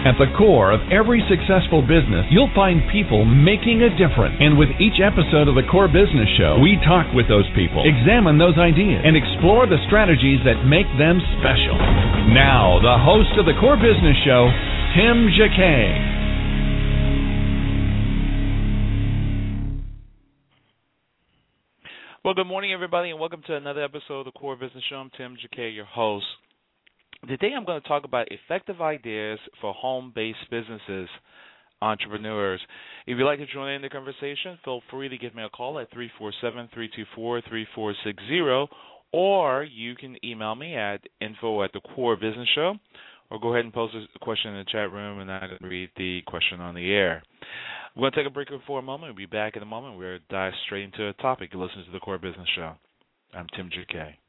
At the core of every successful business, you'll find people making a difference. And with each episode of the Core Business Show, we talk with those people, examine those ideas, and explore the strategies that make them special. Now, the host of the Core Business Show, Tim Jacquet. Well, good morning, everybody, and welcome to another episode of the Core Business Show. I'm Tim Jacquet, your host. Today, I'm going to talk about effective ideas for home-based businesses, entrepreneurs. If you'd like to join in the conversation, feel free to give me a call at 347-324-3460, or you can email me at info at the Core Business Show, or go ahead and post a question in the chat room, and I can read the question on the air. We're going to take a break for a moment. We'll be back in a moment. To dive straight into the topic. Listen to the Core Business Show. I'm Tim Jacquet.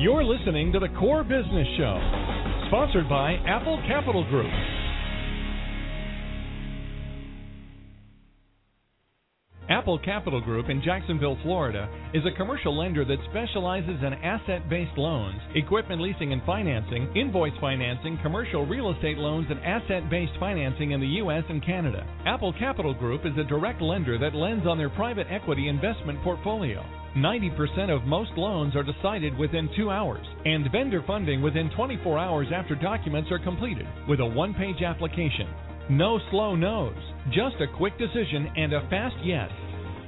You're listening to the Core Business Show, sponsored by Apple Capital Group. Apple Capital Group in Jacksonville, Florida, is a commercial lender that specializes in asset based loans, equipment leasing and financing, invoice financing, commercial real estate loans, and asset based financing in the U.S. and Canada. Apple Capital Group is a direct lender that lends on their private equity investment portfolio. 90% of most loans are decided within two hours, and vendor funding within 24 hours after documents are completed with a one page application. No slow no's, just a quick decision and a fast yes.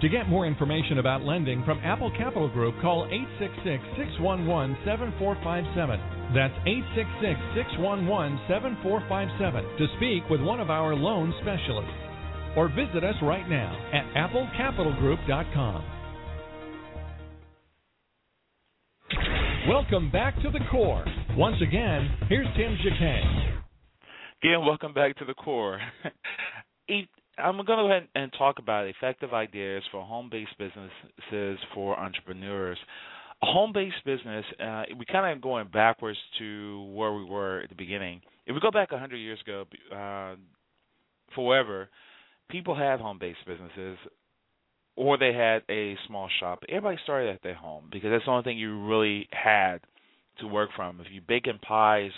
To get more information about lending from Apple Capital Group, call 866 611 7457. That's 866 611 7457 to speak with one of our loan specialists. Or visit us right now at applecapitalgroup.com. Welcome back to the core. Once again, here's Tim Jacquet. Again, welcome back to the core. I'm going to go ahead and talk about effective ideas for home-based businesses for entrepreneurs. A home-based business, uh, we kind of going backwards to where we were at the beginning. If we go back 100 years ago, uh, forever, people had home-based businesses, or they had a small shop. Everybody started at their home because that's the only thing you really had to work from. If you baking pies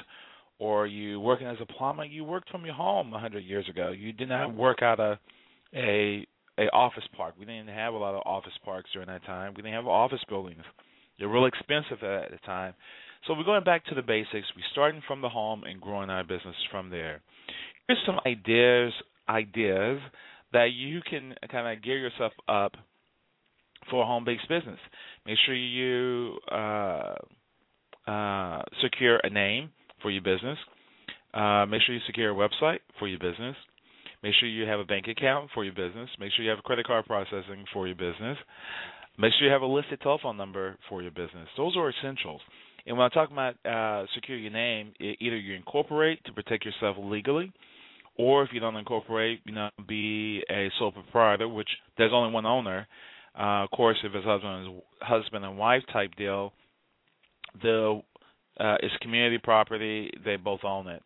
or you working as a plumber, you worked from your home a hundred years ago. You did not work out a a a office park. We didn't have a lot of office parks during that time. We didn't have office buildings. They're real expensive at the time. So we're going back to the basics. We're starting from the home and growing our business from there. Here's some ideas ideas that you can kind of gear yourself up for a home-based business. Make sure you uh, uh, secure a name for your business. Uh, make sure you secure a website for your business. Make sure you have a bank account for your business. Make sure you have credit card processing for your business. Make sure you have a listed telephone number for your business. Those are essentials. And when I talk about uh, secure your name, it, either you incorporate to protect yourself legally, or if you don't incorporate, you know, be a sole proprietor, which there's only one owner. Uh, of course, if it's husband husband and wife type deal, the uh, it's community property. They both own it.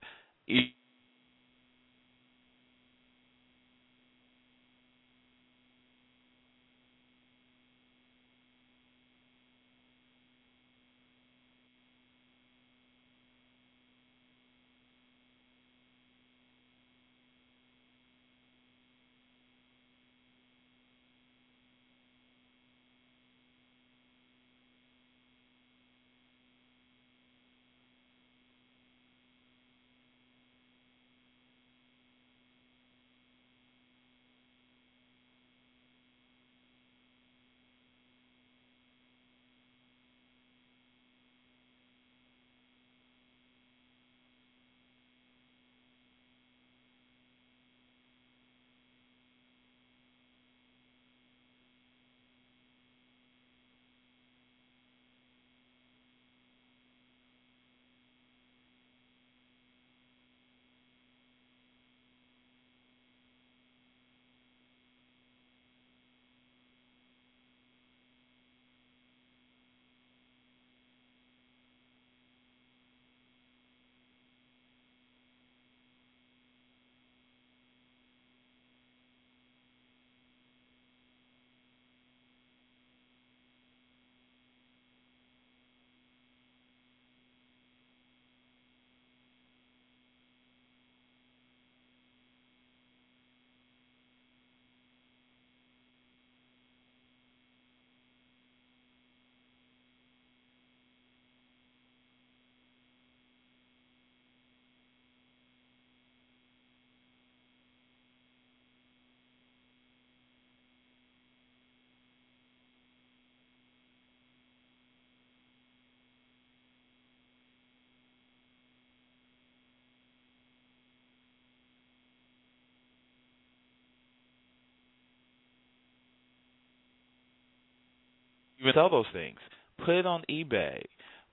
With sell those things. Put it on eBay.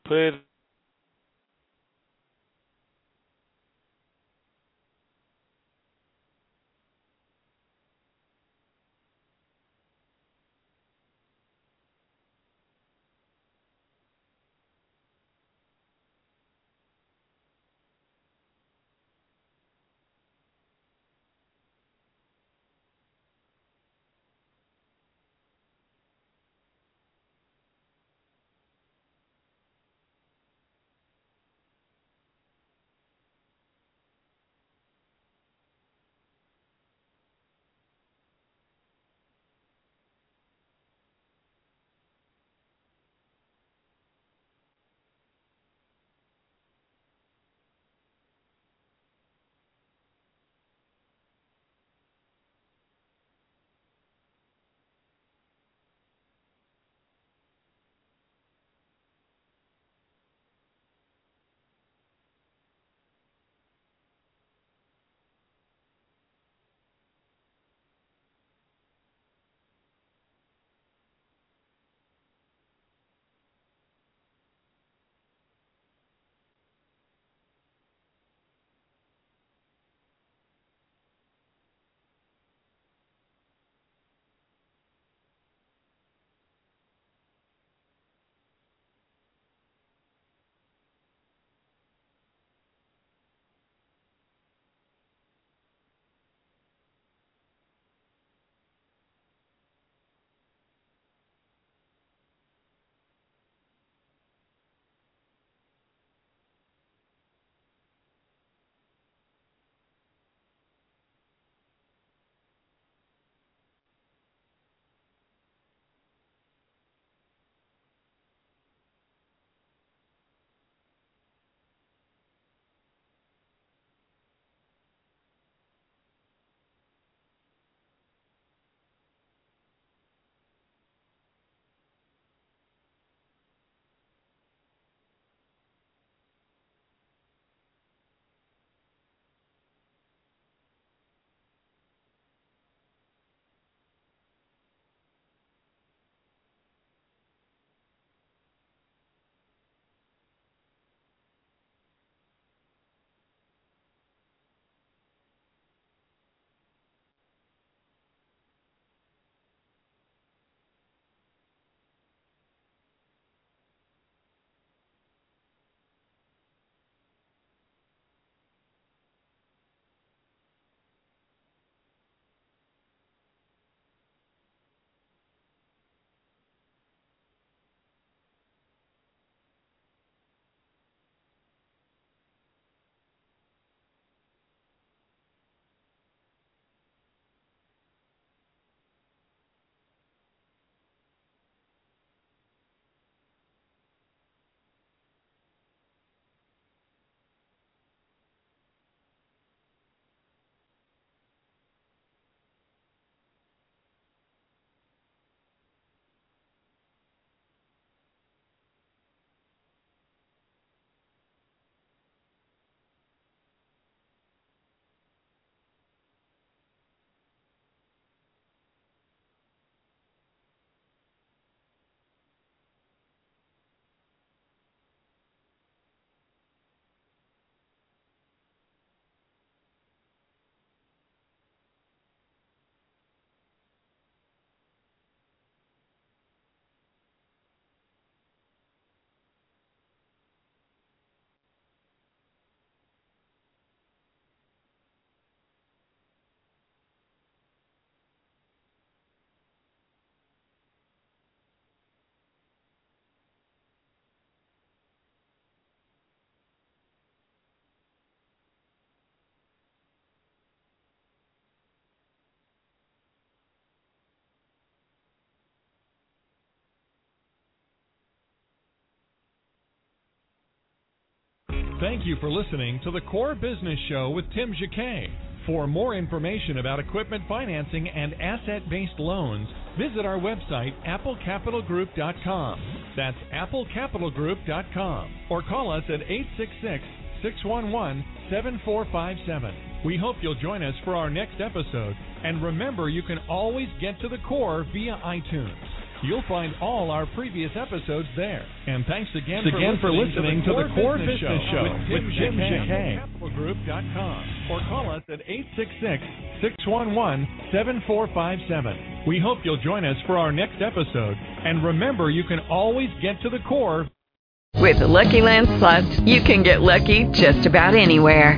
Put it Thank you for listening to the Core Business Show with Tim Jacquet. For more information about equipment financing and asset based loans, visit our website, applecapitalgroup.com. That's applecapitalgroup.com. Or call us at 866 611 7457. We hope you'll join us for our next episode. And remember, you can always get to the core via iTunes. You'll find all our previous episodes there. And thanks again, again for, listening to the Core Business, Business Show, Show with Jim, Tim Tim Jacquet. Jacquet. CapitalGroup.com or call us at 866-611-7457. We hope you'll join us for our next episode. And remember, you can always get to the core With the Lucky Land Slots, you can get lucky just about anywhere.